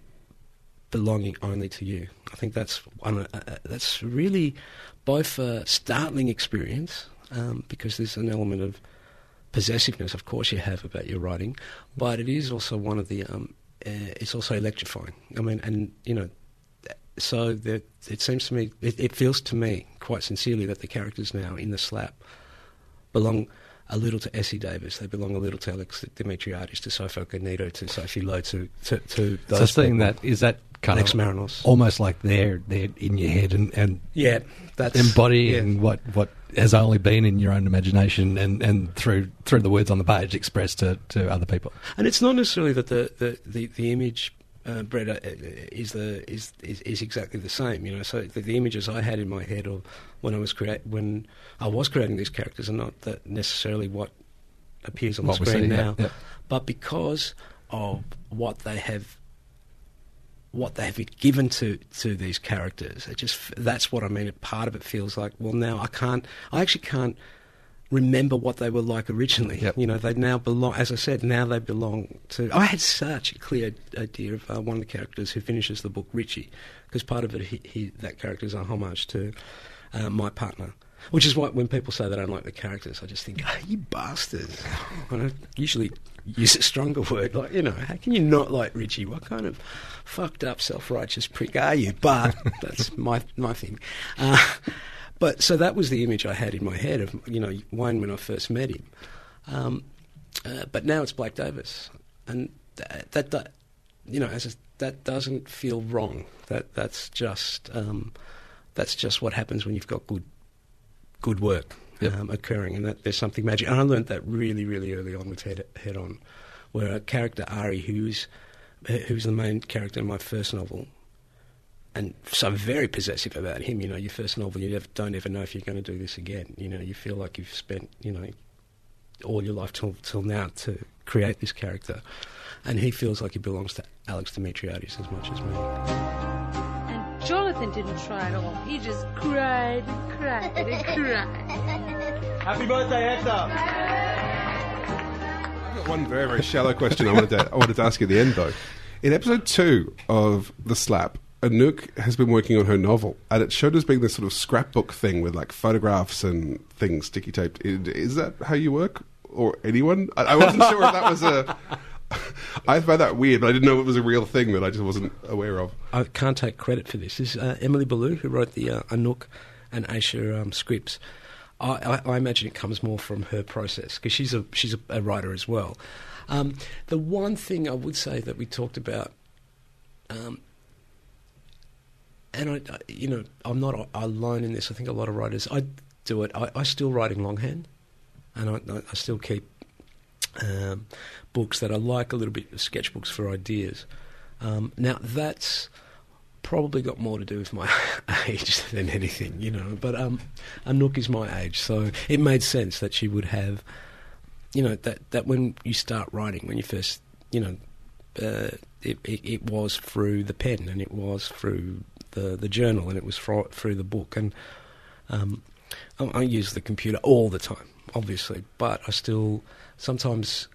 belonging only to you. I think that's one. Uh, uh, that's really both a startling experience um, because there's an element of possessiveness, of course, you have about your writing, but it is also one of the. Um, uh, it's also electrifying. I mean, and you know, so that it seems to me, it, it feels to me quite sincerely that the characters now in the slap belong a little to Essie Davis. They belong a little to Alex Dimitriades, to Sophie Okonedo, to Sophie Lowe, to to, to So seeing people. that is that kind Lex of Marinos. almost like they're they're in your head and, and Yeah, that's embodying yeah. what what has only been in your own imagination and, and through through the words on the page expressed to, to other people. And it's not necessarily that the, the, the, the image uh, Brett, uh, is the is, is is exactly the same. You know, so the, the images I had in my head of when I was create when I was creating these characters are not that necessarily what appears on What the screen see, yeah, now, yeah. but because of what they have what they have given to to these characters. It just that's what I mean. Part of it feels like well now I can't I actually can't remember what they were like originally. You know they now belong. As I said, now they belong to. I had such a clear idea of uh, one of the characters who finishes the book, Richie, because part of it he, he, that character is a homage to uh, my partner. Which is why when people say they don't like the characters, I just think, oh, you bastards. I usually use a stronger word, like, you know, how can you not like Richie? What kind of fucked up, self righteous prick are you? But that's my, my thing. Uh, but so that was the image I had in my head of, you know, Wayne when I first met him. Um, uh, but now it's Blake Davis. And that, that, that you know, as a, that doesn't feel wrong. That That's just. Um, that's just what happens when you've got good good work um, occurring, and that there's something magic. And I learned that really, really early on with Head, Head On, where a character Ari, who's who's the main character in my first novel, and so I'm very possessive about him. You know, your first novel, you never, don't ever know if you're going to do this again. You know, you feel like you've spent, you know, all your life till till now to create this character, and he feels like he belongs to Alex Dimitriades as much as me. And Jonathan didn't try at all. He just cried and cried and cried. Happy birthday, Hector. I've got one very, very shallow question I wanted to, I wanted to ask at the end, though. In episode two of The Slap, Anouk has been working on her novel, and it showed as being this sort of scrapbook thing with like photographs and things sticky taped. Is that how you work, or anyone? I, wasn't sure if that was a. I found that weird, but I didn't know it was a real thing that I just wasn't aware of. I can't take credit for this. This is uh, Emily Ballou who wrote the uh, Anouk and Aisha um, scripts. I, I, I imagine it comes more from her process because she's a she's a, a writer as well. Um, the one thing I would say that we talked about, um, and I, you know, I'm not alone in this. I think a lot of writers, I do it. I, I still write in longhand, and I, I, still keep um, books that I like a little bit, of sketchbooks for ideas. Um, now that's probably got more to do with my age than anything, you know. But um, Anouk is my age, so it made sense that she would have, you know, that that when you start writing, when you first, you know, uh, it, it, it was through the pen and it was through the the journal and it was through the book and. Um, I, I use the computer all the time, obviously, but I still sometimes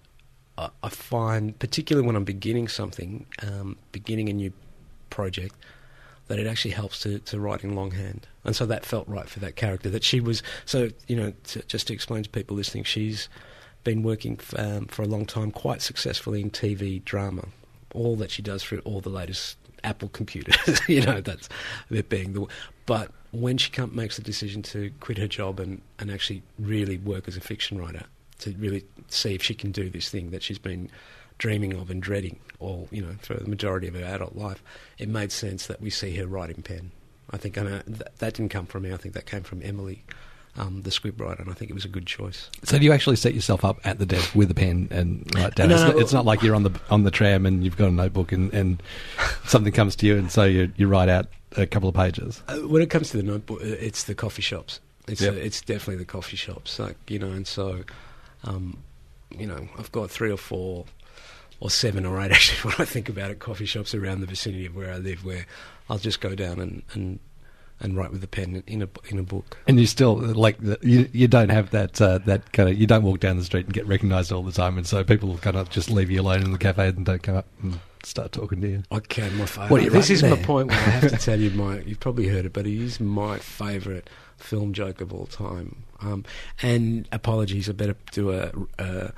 I, I find, particularly when I'm beginning something, um, beginning a new project, that it actually helps to, to write in longhand. And so that felt right for that character. That she was, so, you know, to, just to explain to people listening, she's been working f- um, for a long time quite successfully in TV drama. All that she does through all the latest Apple computers, you know, that's it being the. But when she come, makes the decision to quit her job and, and actually really work as a fiction writer, to really see if she can do this thing that she's been dreaming of and dreading all you know for the majority of her adult life, it made sense that we see her writing pen. I think I uh, that, that didn't come from me. I think that came from Emily, um, the scriptwriter, and I think it was a good choice. So do you actually set yourself up at the desk with a pen and write down? No, it's, no, not, it's not like you're on the on the tram and you've got a notebook and, and something comes to you and so you you write out a couple of pages. Uh, when it comes to the notebook, uh, it's the coffee shops. It's Yep. uh, it's definitely the coffee shops, like you know, and so, um, you know, I've got three or four, or seven or eight actually. When I think about it, coffee shops around the vicinity of where I live, where I'll just go down and and, and write with a pen in a in a book. And you still like you you don't have that uh, that kind of you don't walk down the street and get recognised all the time, and so people kind of just leave you alone in the cafe and don't come up and start talking to you. I can. My favourite. What are you this is writing my point. Where I have to tell you my. You've probably heard it, but it is my favourite film joke of all time. Um, and apologies, I better do a. a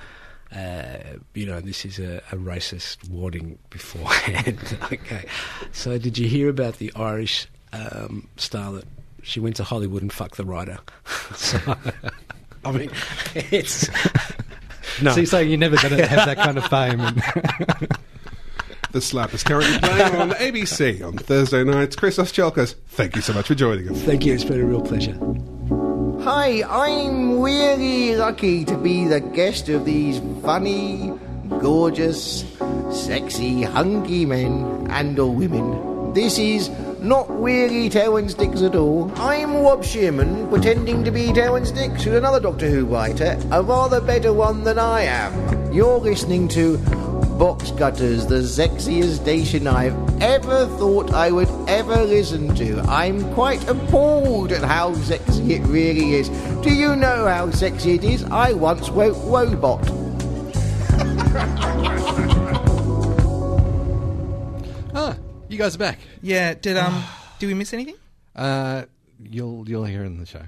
uh, you know, this is a, a racist warning beforehand. okay. So, did you hear about the Irish um, starlet? She went to Hollywood and fucked the writer. so, I mean, it's. No. So you're saying you're never going to have that kind of fame? And The Slap is currently playing on ABC on Thursday nights. Christos Tsiolkas, thank you so much for joining us. Thank you. It's been a real pleasure. Hi, I'm really lucky to be the guest of these funny, gorgeous, sexy, hunky men and or women. This is not really Terrance Dicks at all. I'm Rob Shearman, pretending to be Terrance Dicks, who's another Doctor Who writer, a rather better one than I am. You're listening to Box Cutters, the sexiest station I've ever thought I would ever listen to. I'm quite appalled at how sexy it really is. Do you know how sexy it is? I once wrote Robot. you guys are back. Yeah. Did um? did we miss anything? Uh, you'll you'll hear in the show.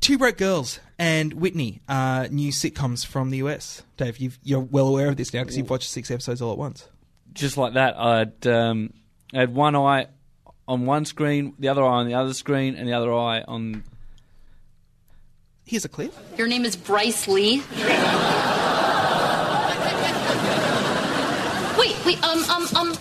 Two Broke Girls and Whitney are new sitcoms from the US. Dave, you've, you're well aware of this now because you've watched six episodes all at once. Just like that, I'd um, I had one eye on one screen, the other eye on the other screen, and the other eye on. Here's a clip. Your name is Bryce Lee. wait, wait, um, um, um.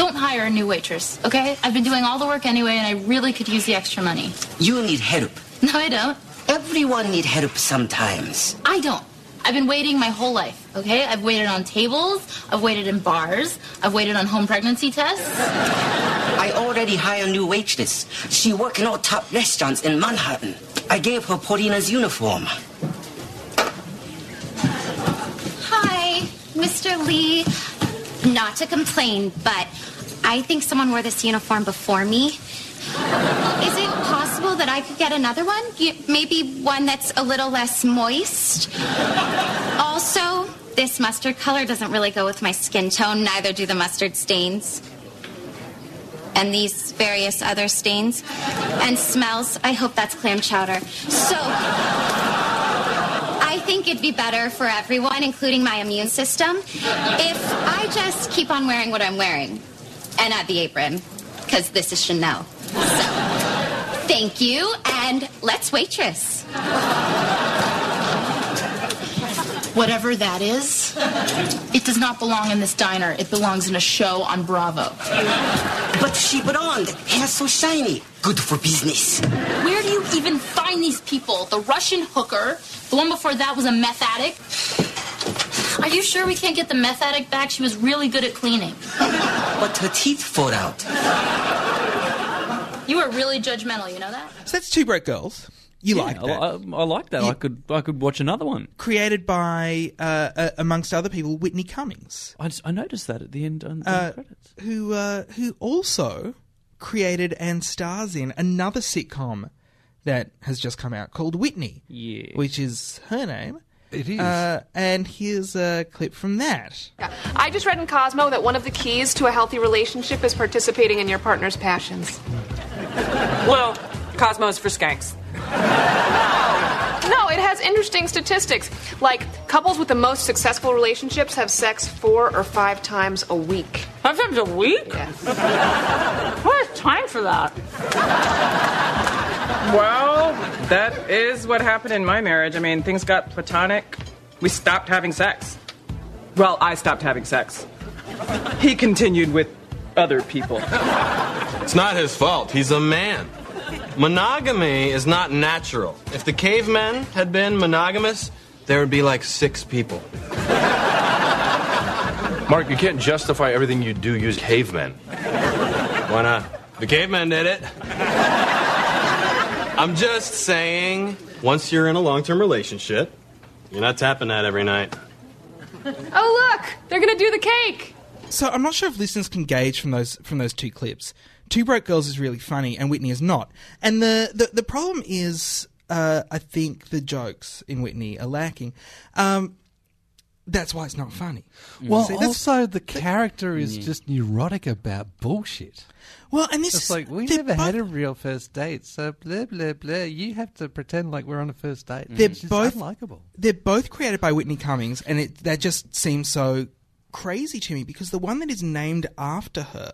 Don't hire a new waitress, okay? I've been doing all the work anyway, and I really could use the extra money. You need help. No, I don't. Everyone need help sometimes. I don't. I've been waiting my whole life, okay? I've waited on tables, I've waited in bars, I've waited on home pregnancy tests. I already hired a new waitress. She work in all top restaurants in Manhattan. I gave her Paulina's uniform. Hi, Mr. Lee. Not to complain, but I think someone wore this uniform before me. Is it possible that I could get another one? Maybe one that's a little less moist? Also, this mustard color doesn't really go with my skin tone, neither do the mustard stains. And these various other stains. And smells. I hope that's clam chowder. So. I think it'd be better for everyone, including my immune system, if I just keep on wearing what I'm wearing and add the apron, because this is Chanel. So, thank you, and let's waitress. Whatever that is, it does not belong in this diner. It belongs in a show on Bravo. But she blonde, hair so shiny. Good for business. Where do you even find these people? The Russian hooker, the one before that was a meth addict. Are you sure we can't get the meth addict back? She was really good at cleaning. But her teeth fall out. You are really judgmental, you know that? So that's Two Broke Girls. You Yeah, like that? I, I like that. I could I could watch another one. Created by, uh, uh, amongst other people, Whitney Cummings. I, just- I noticed that at the end. On, on uh, the credits. who uh, who also created and stars in another sitcom that has just come out called Whitney. Yeah. Which is her name. It is. Uh, and here's a clip from that. I just read in Cosmo that one of the keys to a healthy relationship is participating in your partner's passions. Well, Cosmo's for skanks. No, it has interesting statistics. Like, couples with the most successful relationships have sex four or five times a week. Five times a week? Yes. What has time for that? Well, that is what happened in my marriage. I mean, things got platonic. We stopped having sex. Well, I stopped having sex. He continued with other people. It's not his fault. He's a man. Monogamy is not natural. If the cavemen had been monogamous, there would be like six people. Mark, you can't justify everything you do use cavemen. Why not? The cavemen did it. I'm just saying, once you're in a long term relationship, you're not tapping that every night. Oh, look! They're gonna do the cake! So I'm not sure if listeners can gauge from those from those two clips. Two Broke Girls is really funny, and Whitney is not. And the the, the problem is, uh, I think the jokes in Whitney are lacking. Um, that's why it's not funny. Well, See, also the character is just neurotic about bullshit. Well, and this it's is- like we they're never had a real first date, so blah blah blah. You have to pretend like we're on a first date. they're It's both likable. They're both created by Whitney Cummings, and it that just seems so crazy to me because the one that is named after her,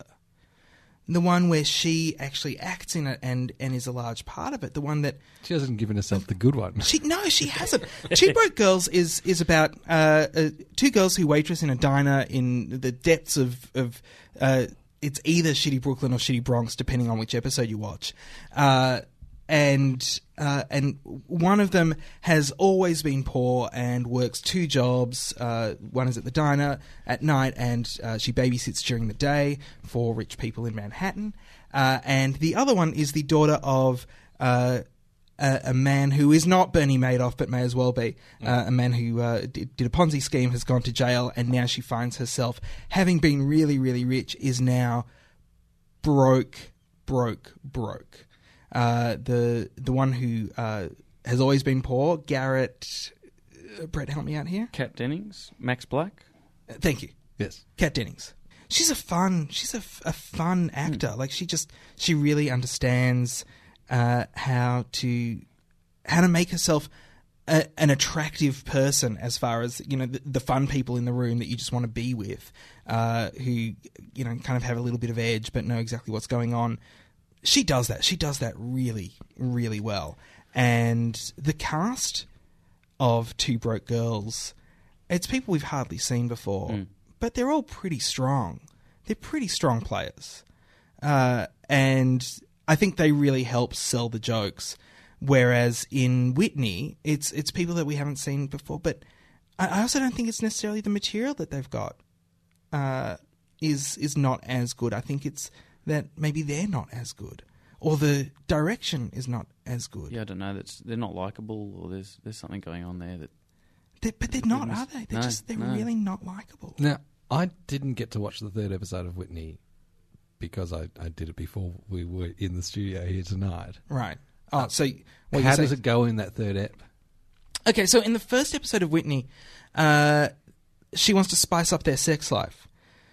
the one where she actually acts in it and and is a large part of it, the one that She hasn't given herself the good one. she no, she hasn't. Two Broke Girls is is about uh, uh, two girls who waitress in a diner in the depths of of. Uh, it's either shitty Brooklyn or shitty Bronx, depending on which episode you watch. And uh, and one of them has always been poor and works two jobs. Uh, one is at the diner at night, and uh, she babysits during the day for rich people in Manhattan. Uh, and the other one is the daughter of uh, a, a man who is not Bernie Madoff, but may as well be. Uh, a man who uh, did, did a Ponzi scheme, has gone to jail, and now she finds herself, having been really, really rich, is now broke, broke, broke. Uh, the the one who uh, has always been poor, Garrett. Uh, Brett, help me out here. Kat Dennings, Max Black. Uh, Thank you. Yes. Kat Dennings. She's a fun. She's a, f- a fun actor. Like she just she really understands uh, how to how to make herself a, an attractive person as far as you know the, the fun people in the room that you just want to be with, uh, who you know kind of have a little bit of edge but know exactly what's going on. She does that. She does that really, really well. And the cast of Two Broke Girls, it's people we've hardly seen before, Mm. but they're all pretty strong. They're pretty strong players. Uh, and I think they really help sell the jokes. Whereas in Whitney, it's it's people that we haven't seen before. But I, I also don't think it's necessarily the material that they've got uh, is is not as good. I think it's that maybe they're not as good, or the direction is not as good. Yeah, I don't know. That's they're not likable, or there's there's something going on there that. They, but they're not, are they? They're No, just they're no. really not likable. Now, I didn't get to watch the third episode of Whitney because I, I did it before we were in the studio here tonight. Right. Oh, so what How does it go in that third ep? Okay, so in the first episode of Whitney, uh, she wants to spice up their sex life.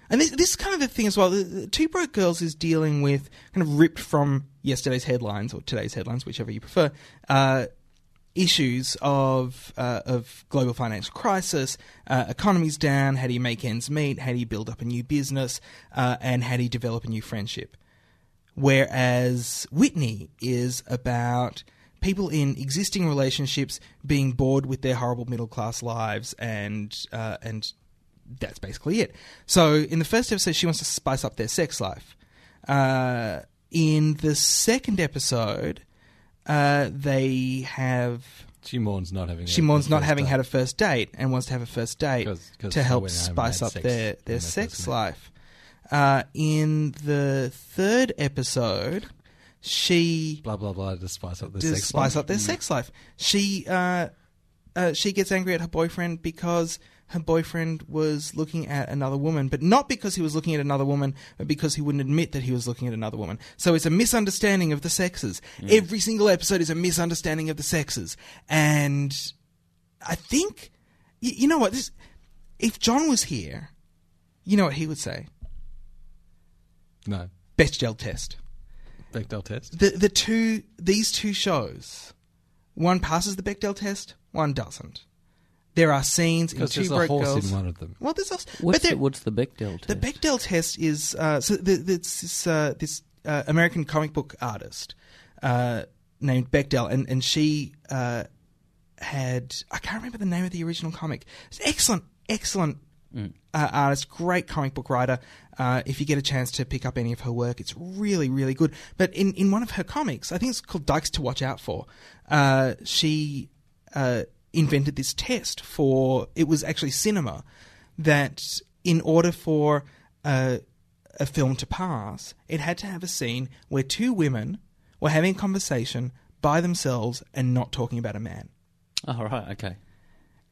And this, this is kind of the thing as well. Two Broke Girls is dealing with kind of ripped from yesterday's headlines or today's headlines, whichever you prefer, uh, issues of uh, of global financial crisis, uh, economy's down. How do you make ends meet? How do you build up a new business? Uh, and how do you develop a new friendship? Whereas Whitney is about people in existing relationships being bored with their horrible middle class lives, and uh, and that's basically it. So in the first episode, she wants to spice up their sex life. Uh, in the second episode, uh, they have. She mourns not having. She mourns not having date. had a first date and wants to have a first date 'cause to help went home and spice up their, their sex life. Uh, in the third episode, she blah blah blah to spice up the sex spice life. up their sex life. She uh, uh, she gets angry at her boyfriend because her boyfriend was looking at another woman, but not because he was looking at another woman, but because he wouldn't admit that he was looking at another woman. So it's a misunderstanding of the sexes. Mm. Every single episode is a misunderstanding of the sexes, and I think y- you know what this. If John was here, you know what he would say. No. Bechdel test. Bechdel test. The the two these two shows, one passes the Bechdel test, one doesn't. There are scenes in 'Cause Two there's a Broke horse in one of them. Well, there's also, What's, but there, the, what's the Bechdel test? the Bechdel test is uh, so the, the, it's this uh, this uh, American comic book artist uh, named Bechdel, and and she uh, had I can't remember the name of the original comic. It's excellent, excellent Mm. uh, artist, great comic book writer. Uh, if you get a chance to pick up any of her work, it's really, really good. But in, in one of her comics, I think it's called Dykes to Watch Out For, uh, she uh, invented this test for, it was actually cinema, that in order for uh, a film to pass, it had to have a scene where two women were having a conversation by themselves and not talking about a man Oh, right, okay.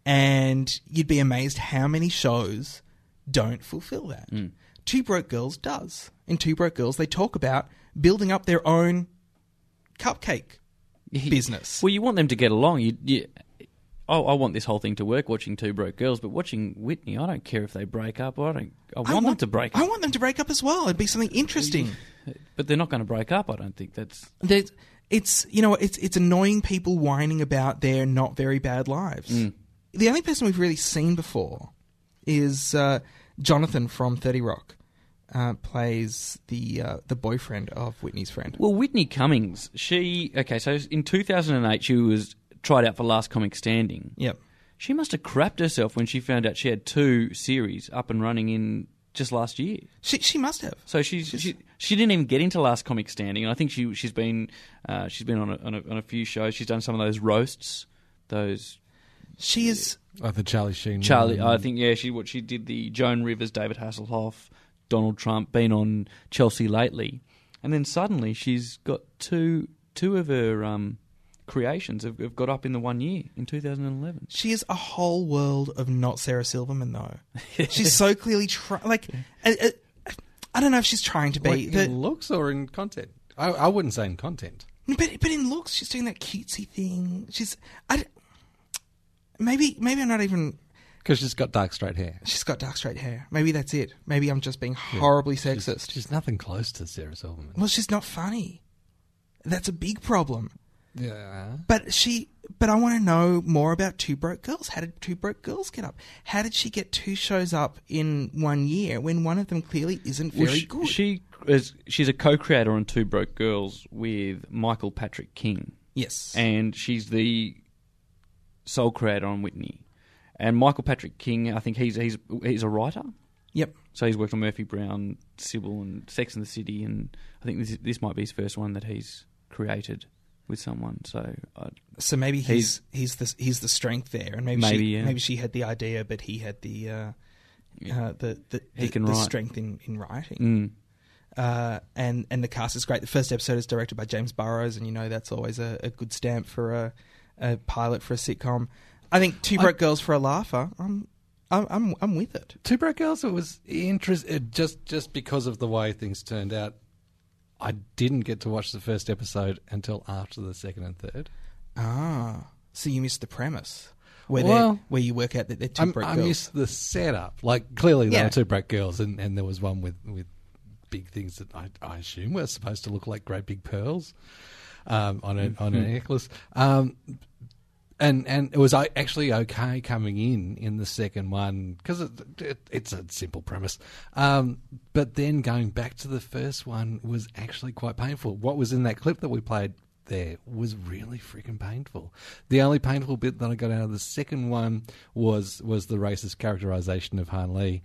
and you'd be amazed how many shows don't fulfill that. Mm. Two Broke Girls does. In Two Broke Girls, they talk about building up their own cupcake business. Well, you want them to get along. You, you, oh, I want this whole thing to work. Watching Two Broke Girls, but watching Whitney, I don't care if they break up. I don't. I want, them to break up. I want them to break up as well. It'd be something interesting. But they're not going to break up. I don't think that's. There's, it's you know it's it's annoying people whining about their not very bad lives. Mm. The only person we've really seen before is uh, Jonathan from Thirty Rock. Uh, plays the uh, the boyfriend of Whitney's friend. Well, Whitney Cummings, she okay. So in 2008, she was tried out for Last Comic Standing. Yep. She must have crapped herself when she found out she had two series up and running in just last year. She she must have. So she's, she she didn't even get into Last Comic Standing, and I think she she's been uh, she's been on a, on a on a few shows. She's done some of those roasts. Those She is. Oh, the Charlie Sheen. Charlie, one. I think yeah, she what she did the Joan Rivers, David Hasselhoff, Donald Trump, been on Chelsea lately, and then suddenly she's got two two of her um, creations have, have got up in the one year in 2011. She is a whole world of not Sarah Silverman, though. She's so clearly trying. Like, uh, uh, I don't know if she's trying to be, Like, but, in looks or in content? I, I wouldn't say in content. but but in looks, she's doing that cutesy thing. She's I Maybe maybe I'm not even. Because she's got dark straight hair. She's got dark straight hair. Maybe that's it. Maybe I'm just being horribly She's- sexist. She's, nothing close to Sarah Silverman. Well, she's not funny. That's a big problem. Yeah. But she, but I want to know more about Two Broke Girls. How did Two Broke Girls get up? How did she get two shows up in one year when one of them clearly isn't very Well, she, good? She is she's a co-creator on Two Broke Girls with Michael Patrick King. Yes. and she's the sole creator on Whitney. And Michael Patrick King, I think he's he's he's a writer. Yep. So he's worked on Murphy Brown, Cybill, and Sex and the City, and I think this this might be his first one that he's created with someone. So I, So maybe he's he's the he's the strength there, and maybe Maybe, she, yeah. maybe she had the idea, but he had the uh, uh, the the, He the, can the write. strength in in writing. Mm. Uh, and and the cast is great. The first episode is directed by James Burrows, and you know that's always a, a good stamp for a, a pilot for a sitcom. I think Two I- Broke Girls for a laugher. I'm I'm I'm, I'm with it. Two Broke Girls, it was interesting just just because of the way things turned out. I didn't get to watch the first episode until after the second and third. Ah, so you missed the premise where Well, where you work out that they're two I, broke I girls. missed the setup. Like clearly there Yeah. were two broke girls, and, and there was one with, with big things that I, I assume were supposed to look like great big pearls um, on a on a necklace. Um, and and it was uh, actually okay coming in in the second one because it, it, it's a simple premise. Um, but then going back to the first one was actually quite painful. What was in that clip that we played there was really freaking painful. The only painful bit that I got out of the second one was was the racist characterization of Han Lee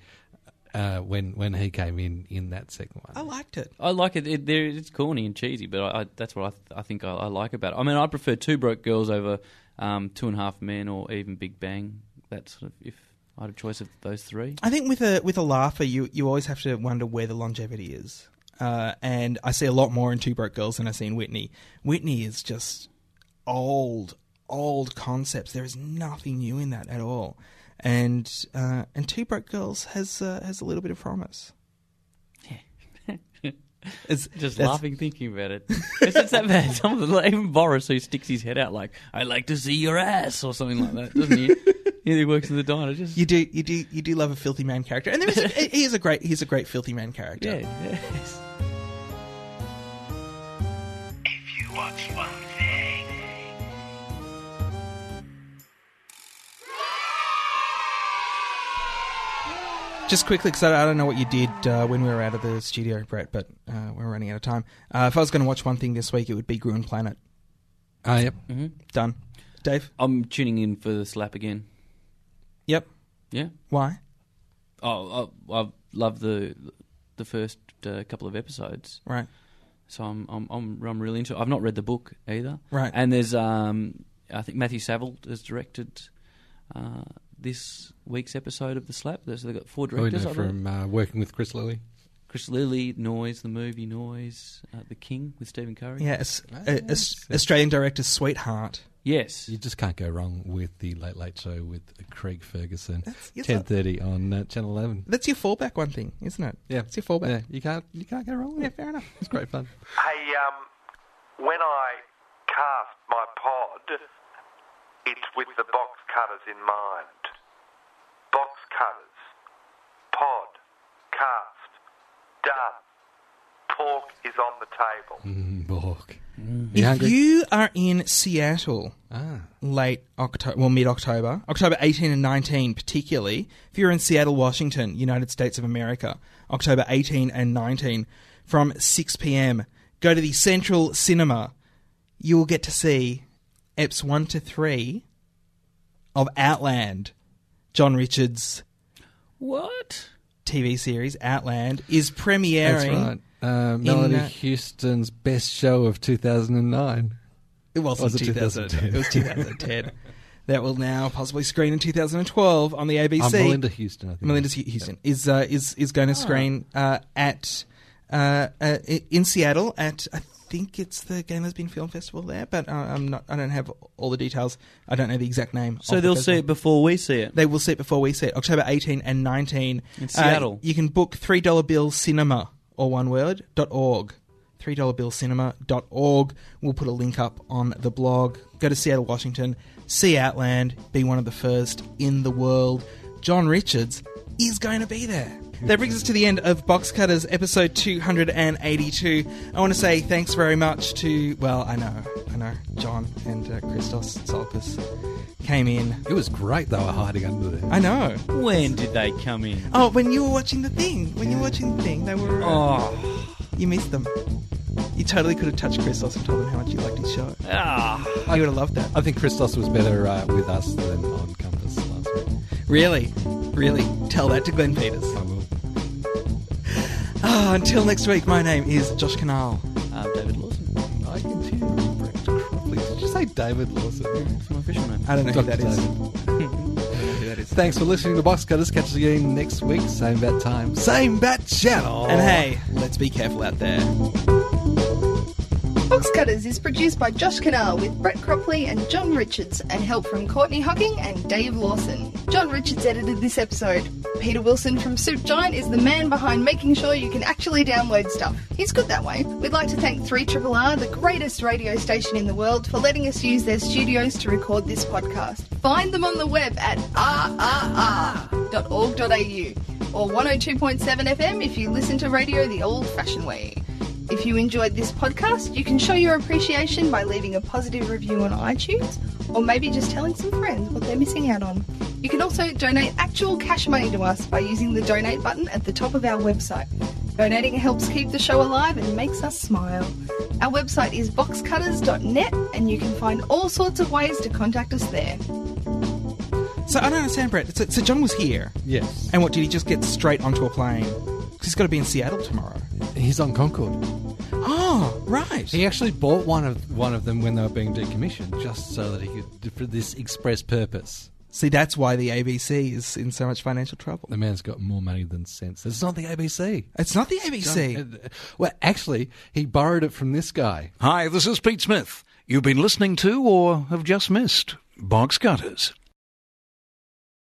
uh, when when he came in in that second one. I liked it. I like it. it it's corny and cheesy, but I, I, that's what I, th- I think I, I like about it. I mean, I prefer Two Broke Girls over um, Two and a Half Men or even Big Bang. That's sort of if I had a choice of those three. I think with a with a laugher, you you always have to wonder where the longevity is. Uh, and I see a lot more in Two Broke Girls than I see in Whitney. Whitney is just old, old concepts. There is nothing new in that at all. And uh, and Two Broke Girls has uh, has a little bit of promise. It's Just that's- laughing thinking about it. It's, it's that bad. Some of the, even Boris who sticks his head out like, "I like to see your ass" or something like that, doesn't he? yeah, he works in the diner. Just You do you do you do love a filthy man character, and there is a, he is a great he's a great filthy man character. yeah, yes. Watch one Just quickly, because I I don't know what you did uh, when we were out of the studio, Brett, but uh, we're running out of time. Uh, if I was going to watch one thing this week, it would be Gruen Planet. Ah, yep. Mm-hmm. Done. Dave? I'm tuning in for the slap again. Yep. Yeah. Why? Oh, I, I love the the first uh, couple of episodes. Right. So I'm I'm I'm, I'm really into. it. I've not read the book either. Right. And there's um I think Matthew Saville has directed uh, this week's episode of the Slap. There's they've got four directors. know I believe. from uh, working with Chris Lilley. Chris Lilley, Noise, the movie Noise, uh, The King with Stephen Curry. Yeah, as, uh, Australian director Sweetheart. Yes. You just can't go wrong with the Late Late Show with Craig Ferguson. Ten thirty on uh, Channel Eleven. That's your fallback one thing, isn't it? Yeah, it's your fallback. Yeah, you can't you can't go wrong with Yeah, fair enough. It's great fun. Hey, um, when I cast my pod, it's with the box cutters in mind. Box cutters, pod, cast, done. Pork is on the table. Mm, Bork. If hungry? you are in Seattle Ah. late October, well, mid October, October 18 and 19 particularly, if you're in Seattle, Washington, United States of America, October 18 and 19, from 6 p.m., go to the Central Cinema. You will get to see EPs 1 to 3 of Outland, John Richards' What? TV series Outland is premiering. That's right. Uh, Melody uh, Houston's best show of 2009. It wasn't Was it 2010. It was 2010. that will now possibly screen in 2012 on the ABC. Oh, Melinda Houston, I think. Melinda Hu- Houston is uh, is is going to screen uh, at uh, uh, in Seattle at I think it's the Gay Lesbian Film Festival there, but uh, I'm not. I don't have all the details. I don't know the exact name. So they'll see it before we see it. They will see it before we see it. October 18 and 19 In Uh, Seattle. you can book three dollar bill cinema or one word dot org. Three dollar bill cinema dot org. We'll put a link up on the blog. Go to Seattle, Washington. See Outland. Be one of the first in the world. John Richards is going to be there. That brings us to the end of Box Cutters episode 282. I want to say thanks very much to, well, I know, I know, John and uh, Christos Tsiolkas came in. It was great they were hiding under there. I know. When did they come in? Oh, when you were watching the thing. When you were watching the thing, they were. Uh, Oh. You missed them. You totally could have touched Christos and told him how much you liked his show. Ah. You would have loved that. I think Christos was better uh, with us than on Compass last week. Really? Really? Tell that to Glenn Peters. I will. Ah, until next week, my name is Josh Kinal. I'm David Lawson. I continue to be Brett Cropley. Did you say David Lawson? It's my official name. I don't know who that, is. I don't know who that is. Thanks for listening to Box Cutters. Catch us again next week. Same bat time. Same bat channel. And hey, let's be careful out there. Box Cutters is produced by Josh Kinal with Brett Cropley and John Richards and help from Courtney Hocking and Dave Lawson. John Richards edited this episode. Peter Wilson from Soup Giant is the man behind making sure you can actually download stuff. He's good that way. We'd like to thank 3RRR, the greatest radio station in the world, for letting us use their studios to record this podcast. Find them on the web at rrr.org.au or 102.7 FM if you listen to radio the old fashioned way. If you enjoyed this podcast, you can show your appreciation by leaving a positive review on iTunes or maybe just telling some friends what they're missing out on. You can also donate actual cash money to us by using the donate button at the top of our website. Donating helps keep the show alive and makes us smile. Our website is boxcutters.net and you can find all sorts of ways to contact us there. So I don't understand, Brett. So, so John was here. Yes. And what, did he just get straight onto a plane? Because he's got to be in Seattle tomorrow. He's on Concorde. Oh, right. He actually bought one of one of them when they were being decommissioned, just so that he could for this express purpose. See, that's why the ABC is in so much financial trouble. The man's got more money than sense. It's not the ABC. It's not the ABC. Uh, Well, actually, he borrowed it from this guy. Hi, this is Pete Smith. You've been listening to or have just missed Box Cutters.